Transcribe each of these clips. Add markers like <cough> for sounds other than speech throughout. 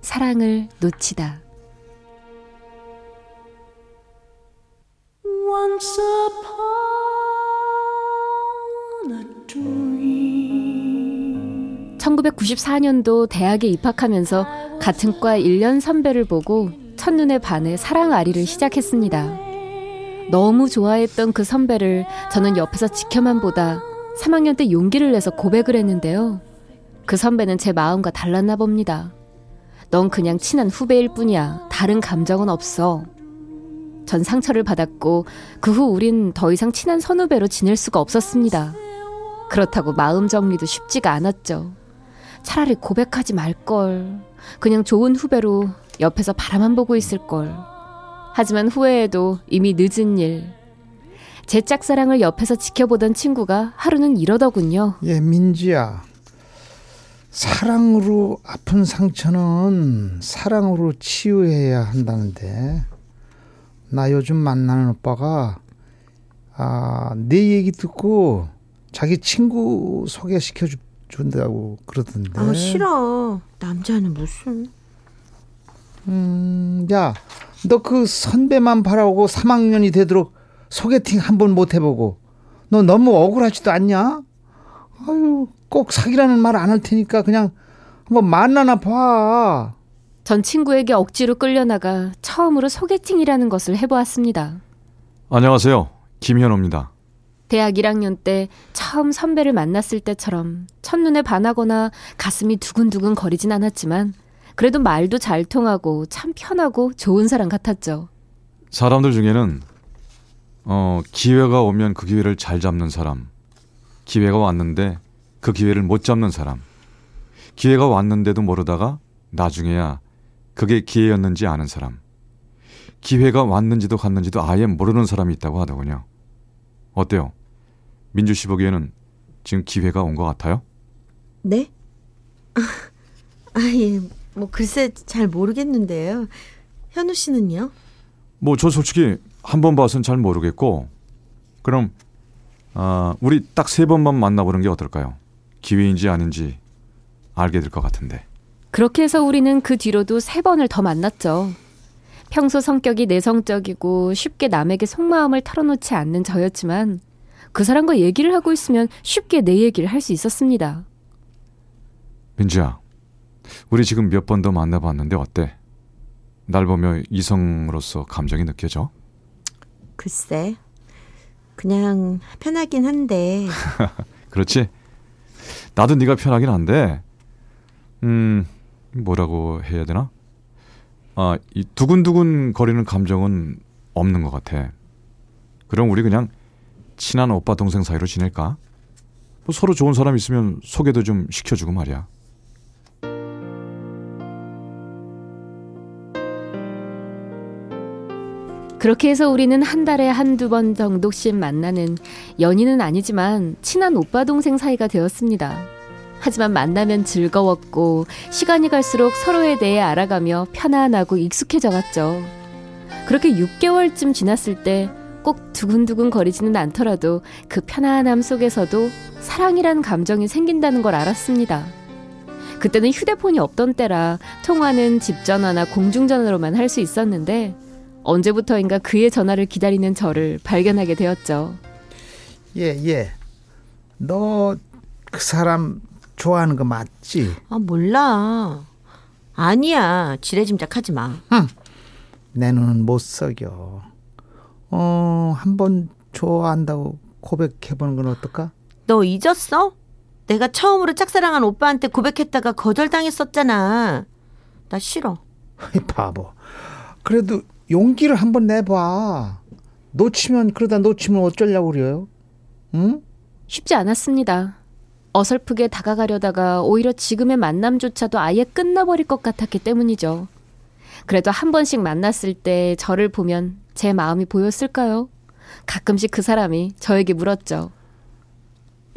사랑을 놓치다 Once upon a dream 1994년도 대학에 입학하면서 같은 과 1년 선배를 보고 첫눈에 반해 사랑 아리를 시작했습니다. 너무 좋아했던 그 선배를 저는 옆에서 지켜만 보다 3학년 때 용기를 내서 고백을 했는데요. 그 선배는 제 마음과 달랐나 봅니다. 넌 그냥 친한 후배일 뿐이야. 다른 감정은 없어. 전 상처를 받았고 그 후 우린 더 이상 친한 선후배로 지낼 수가 없었습니다. 그렇다고 마음 정리도 쉽지가 않았죠. 차라리 고백하지 말걸. 그냥 좋은 후배로 옆에서 바라만 보고 있을걸. 하지만 후회해도 이미 늦은 일. 제 짝사랑을 옆에서 지켜보던 친구가 하루는 이러더군요. 예, 민지야. 사랑으로 아픈 상처는 사랑으로 치유해야 한다는데 나 요즘 만나는 오빠가 아, 내 얘기 듣고 자기 친구 소개시켜 준다고 그러던데. 아, 싫어. 남자는 무슨. 음, 야, 너 그 선배만 바라보고 3학년이 되도록 소개팅 한 번 못 해보고 너 너무 억울하지도 않냐? 아유 꼭 사귀라는 말 안 할 테니까 그냥 한번 만나나 봐. 전 친구에게 억지로 끌려나가 처음으로 소개팅이라는 것을 해보았습니다. 안녕하세요. 김현호입니다. 대학 1학년 때 처음 선배를 만났을 때처럼 첫눈에 반하거나 가슴이 두근두근 거리진 않았지만 그래도 말도 잘 통하고 참 편하고 좋은 사람 같았죠. 사람들 중에는 어, 기회가 오면 그 기회를 잘 잡는 사람. 기회가 왔는데 그 기회를 못 잡는 사람. 기회가 왔는데도 모르다가 나중에야 그게 기회였는지 아는 사람. 기회가 왔는지도 갔는지도 아예 모르는 사람이 있다고 하더군요. 어때요? 민주 씨 보기에는 지금 기회가 온 것 같아요? 네? <laughs> 아, 예. 뭐 글쎄 잘 모르겠는데요. 현우 씨는요? 뭐 저 솔직히 한 번 봐서는 잘 모르겠고 그럼 아, 우리 딱 세 번만 만나보는 게 어떨까요? 기회인지 아닌지 알게 될 것 같은데. 그렇게 해서 우리는 그 뒤로도 세 번을 더 만났죠. 평소 성격이 내성적이고 쉽게 남에게 속마음을 털어놓지 않는 저였지만 그 사람과 얘기를 하고 있으면 쉽게 내 얘기를 할 수 있었습니다. 민주야, 우리 지금 몇 번 더 만나봤는데 어때? 날 보며 이성으로서 감정이 느껴져? 글쎄, 그냥 편하긴 한데. <laughs> 그렇지. 나도 네가 편하긴 한데, 음, 뭐라고 해야 되나? 아, 이 두근두근 거리는 감정은 없는 것 같아. 그럼 우리 그냥 친한 오빠 동생 사이로 지낼까? 뭐 서로 좋은 사람 있으면 소개도 좀 시켜주고 말이야. 그렇게 해서 우리는 한 달에 한두 번 정도씩 만나는 연인은 아니지만 친한 오빠 동생 사이가 되었습니다. 하지만 만나면 즐거웠고 시간이 갈수록 서로에 대해 알아가며 편안하고 익숙해져 갔죠. 그렇게 6개월쯤 지났을 때 꼭 두근두근 거리지는 않더라도 그 편안함 속에서도 사랑이란 감정이 생긴다는 걸 알았습니다. 그때는 휴대폰이 없던 때라 통화는 집 전화나 공중전화로만 할 수 있었는데 언제부터인가 그의 전화를 기다리는 저를 발견하게 되었죠. 예, 예. 너 그 사람 좋아하는 거 맞지? 아, 몰라. 아니야. 지레짐작하지 마. 응. 내 눈은 못 속여. 어, 한 번 좋아한다고 고백해보는 건 어떨까? 너 잊었어? 내가 처음으로 짝사랑한 오빠한테 고백했다가 거절당했었잖아. 나 싫어. <laughs> 바보. 그래도 용기를 한번 내봐. 놓치면 그러다 놓치면 어쩌려고 그래요? 응? 쉽지 않았습니다. 어설프게 다가가려다가 오히려 지금의 만남조차도 아예 끝나버릴 것 같았기 때문이죠. 그래도 한 번씩 만났을 때 저를 보면 제 마음이 보였을까요? 가끔씩 그 사람이 저에게 물었죠.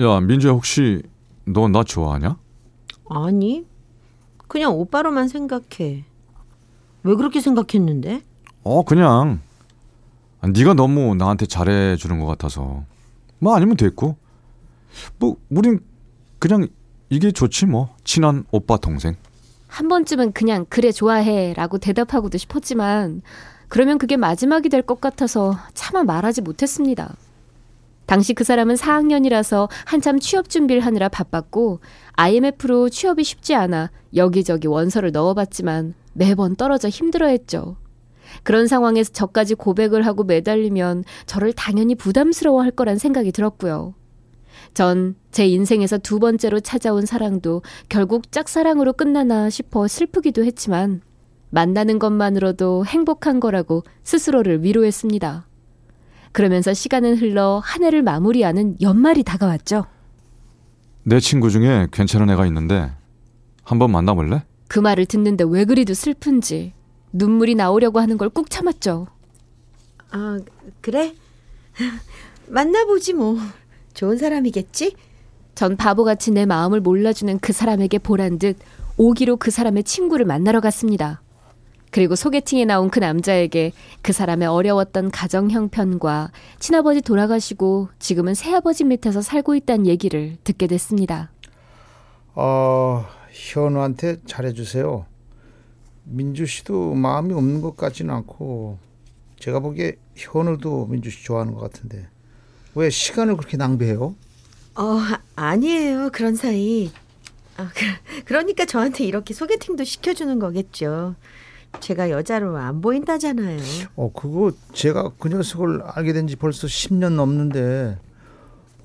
야, 민주야 혹시 너 나 좋아하냐? 아니, 그냥 오빠로만 생각해. 왜 그렇게 생각했는데? 어, 그냥 아, 네가 너무 나한테 잘해 주는 것 같아서. 뭐 아니면 됐고. 뭐 우린 그냥 이게 좋지 뭐. 친한 오빠 동생. 한 번쯤은 그냥 그래 좋아해 라고 대답하고도 싶었지만 그러면 그게 마지막이 될 것 같아서 차마 말하지 못했습니다. 당시 그 사람은 4학년이라서 한참 취업 준비를 하느라 바빴고 IMF로 취업이 쉽지 않아 여기저기 원서를 넣어봤지만 매번 떨어져 힘들어했죠. 그런 상황에서 저까지 고백을 하고 매달리면 저를 당연히 부담스러워 할 거란 생각이 들었고요. 전 제 인생에서 두 번째로 찾아온 사랑도 결국 짝사랑으로 끝나나 싶어 슬프기도 했지만 만나는 것만으로도 행복한 거라고 스스로를 위로했습니다. 그러면서 시간은 흘러 한 해를 마무리하는 연말이 다가왔죠. 내 친구 중에 괜찮은 애가 있는데 한번 만나볼래? 그 말을 듣는데 왜 그리도 슬픈지 눈물이 나오려고 하는 걸 꾹 참았죠. 아, 그래? <laughs> 만나보지 뭐. 좋은 사람이겠지? 전 바보같이 내 마음을 몰라주는 그 사람에게 보란 듯 오기로 그 사람의 친구를 만나러 갔습니다. 그리고 소개팅에 나온 그 남자에게 그 사람의 어려웠던 가정 형편과 친아버지 돌아가시고 지금은 새아버지 밑에서 살고 있다는 얘기를 듣게 됐습니다. 어, 현우한테 잘해주세요. 민주 씨도 마음이 없는 것 같지는 않고 제가 보기에 현우도 민주 씨 좋아하는 것 같은데 왜 시간을 그렇게 낭비해요? 어, 아니에요. 그런 사이. 아, 그, 그러니까 저한테 이렇게 소개팅도 시켜주는 거겠죠. 제가 여자로 안 보인다잖아요. 어, 그거 제가 그 녀석을 알게 된 지 벌써 10년 넘는데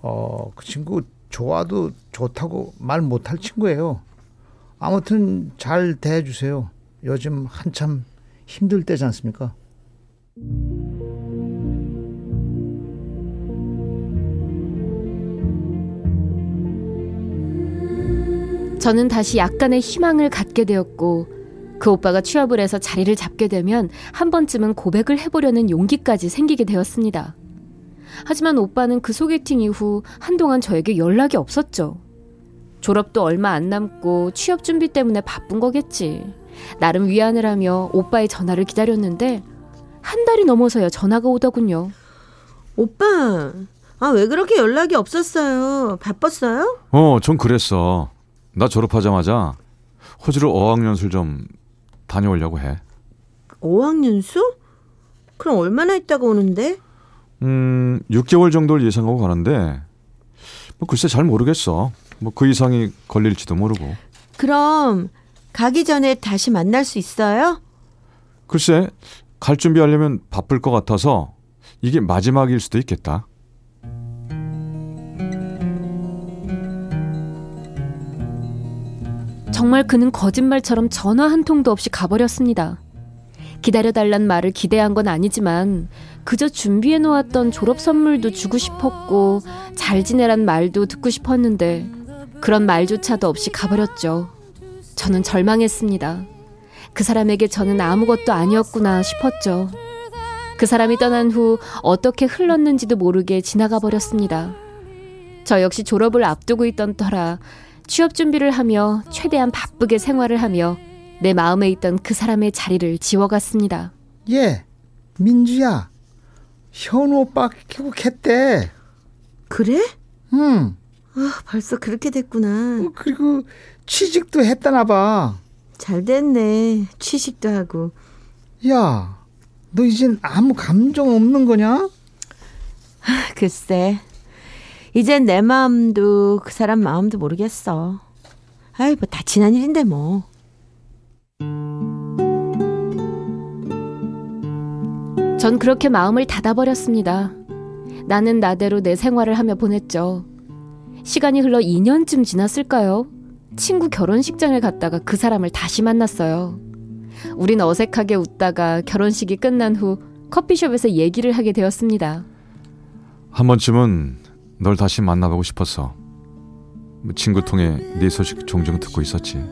어, 그 친구 좋아도 좋다고 말 못할 친구예요. 아무튼 잘 대해주세요. 요즘 한참 힘들 때지 않습니까? 저는 다시 약간의 희망을 갖게 되었고 그 오빠가 취업을 해서 자리를 잡게 되면 한 번쯤은 고백을 해보려는 용기까지 생기게 되었습니다. 하지만 오빠는 그 소개팅 이후 한동안 저에게 연락이 없었죠. 졸업도 얼마 안 남고 취업 준비 때문에 바쁜 거겠지. 나름 위안을 하며 오빠의 전화를 기다렸는데 한 달이 넘어서야 전화가 오더군요. 오빠, 아, 왜 그렇게 연락이 없었어요? 바빴어요? 어, 전 그랬어. 나 졸업하자마자 호주로 어학연수를 좀 다녀오려고 해. 5학년수? 그럼 얼마나 있다가 오는데? 음, 6개월 정도를 예상하고 가는데 뭐 글쎄 잘 모르겠어. 뭐 그 이상이 걸릴지도 모르고. 그럼 가기 전에 다시 만날 수 있어요? 글쎄 갈 준비하려면 바쁠 것 같아서 이게 마지막일 수도 있겠다. 정말 그는 거짓말처럼 전화 한 통도 없이 가버렸습니다. 기다려달란 말을 기대한 건 아니지만 그저 준비해 놓았던 졸업 선물도 주고 싶었고 잘 지내란 말도 듣고 싶었는데 그런 말조차도 없이 가버렸죠. 저는 절망했습니다. 그 사람에게 저는 아무것도 아니었구나 싶었죠. 그 사람이 떠난 후 어떻게 흘렀는지도 모르게 지나가 버렸습니다. 저 역시 졸업을 앞두고 있던 터라 취업 준비를 하며 최대한 바쁘게 생활을 하며 내 마음에 있던 그 사람의 자리를 지워갔습니다. 예, 민주야. 현우 오빠 개국했대. 그래? 응. 아, 벌써 그렇게 됐구나. 어, 그리고 취직도 했다나 봐. 잘 됐네. 취직도 하고. 야, 너 이젠 아무 감정 없는 거냐? 글쎄. 이젠 내 마음도 그 사람 마음도 모르겠어. 아이, 뭐 다 지난 일인데 뭐. 전 그렇게 마음을 닫아버렸습니다. 나는 나대로 내 생활을 하며 보냈죠. 시간이 흘러 2년쯤 지났을까요? 친구 결혼식장을 갔다가 그 사람을 다시 만났어요. 우린 어색하게 웃다가 결혼식이 끝난 후 커피숍에서 얘기를 하게 되었습니다. 한 번쯤은 널 다시 만나보고 싶었어. 뭐 친구 통해 네 소식 종종 듣고 있었지.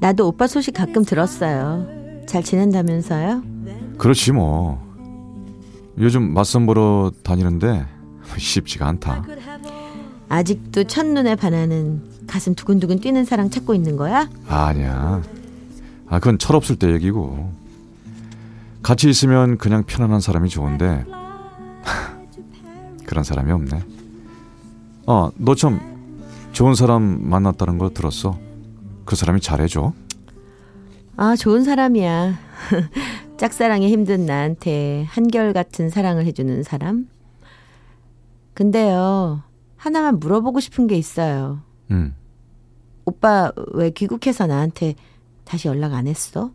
나도 오빠 소식 가끔 들었어요. 잘 지낸다면서요? 그렇지 뭐. 요즘 맞선 보러 다니는데 <laughs> 쉽지가 않다. 아직도 첫눈에 반하는 가슴 두근두근 뛰는 사랑 찾고 있는 거야? 아니야. 아, 그건 철없을 때 얘기고. 같이 있으면 그냥 편안한 사람이 좋은데 <laughs> 그런 사람이 없네. 어, 너 참 좋은 사람 만났다는 거 들었어. 그 사람이 잘해줘. 아, 좋은 사람이야. <laughs> 짝사랑에 힘든 나한테 한결같은 사랑을 해주는 사람? 근데요, 하나만 물어보고 싶은 게 있어요. 응. 오빠 왜 귀국해서 나한테 다시 연락 안 했어?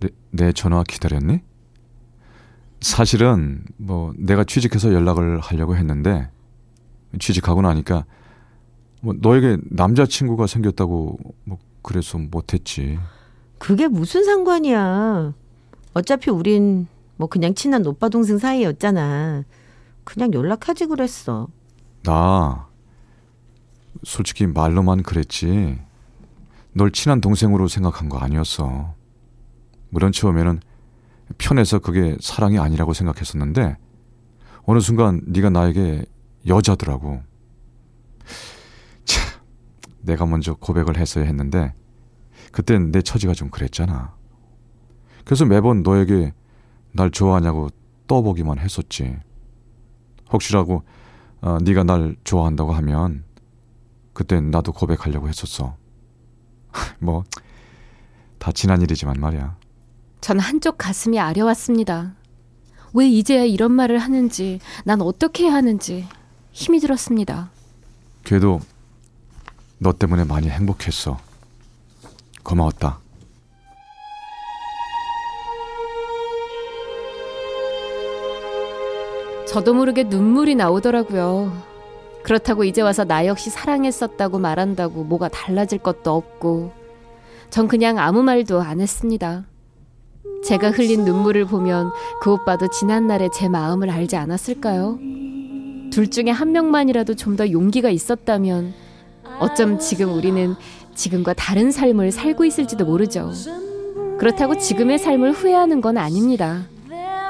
내, 내 전화 기다렸니? 사실은 뭐 내가 취직해서 연락을 하려고 했는데 취직하고 나니까 뭐 너에게 남자친구가 생겼다고 뭐 그래서 못했지. 그게 무슨 상관이야. 어차피 우린 뭐 그냥 친한 오빠 동생 사이였잖아. 그냥 연락하지 그랬어. 나 솔직히 말로만 그랬지. 널 친한 동생으로 생각한 거 아니었어. 물론 처음에는 편해서 그게 사랑이 아니라고 생각했었는데 어느 순간 네가 나에게 여자더라고. 참, 내가 먼저 고백을 했어야 했는데 그땐 내 처지가 좀 그랬잖아. 그래서 매번 너에게 날 좋아하냐고 떠보기만 했었지. 혹시라고 어, 네가 날 좋아한다고 하면 그땐 나도 고백하려고 했었어. <laughs> 뭐 다 지난 일이지만 말이야. 전 한쪽 가슴이 아려왔습니다. 왜 이제야 이런 말을 하는지, 난 어떻게 해야 하는지 힘이 들었습니다. 그래도 너 때문에 많이 행복했어. 고마웠다. 저도 모르게 눈물이 나오더라고요. 그렇다고 이제 와서 나 역시 사랑했었다고 말한다고 뭐가 달라질 것도 없고, 전 그냥 아무 말도 안 했습니다. 제가 흘린 눈물을 보면 그 오빠도 지난날의 제 마음을 알지 않았을까요? 둘 중에 한 명만이라도 좀 더 용기가 있었다면 어쩜 지금 우리는 지금과 다른 삶을 살고 있을지도 모르죠. 그렇다고 지금의 삶을 후회하는 건 아닙니다.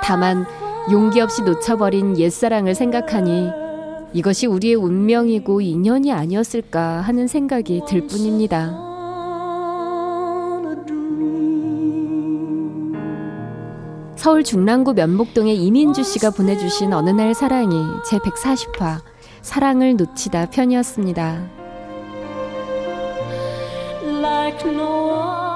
다만 용기 없이 놓쳐버린 옛사랑을 생각하니 이것이 우리의 운명이고 인연이 아니었을까 하는 생각이 들 뿐입니다. 서울 중랑구 면목동의 이민주 씨가 보내주신 어느 날 사랑이 제 140화 사랑을 놓치다 편이었습니다. like no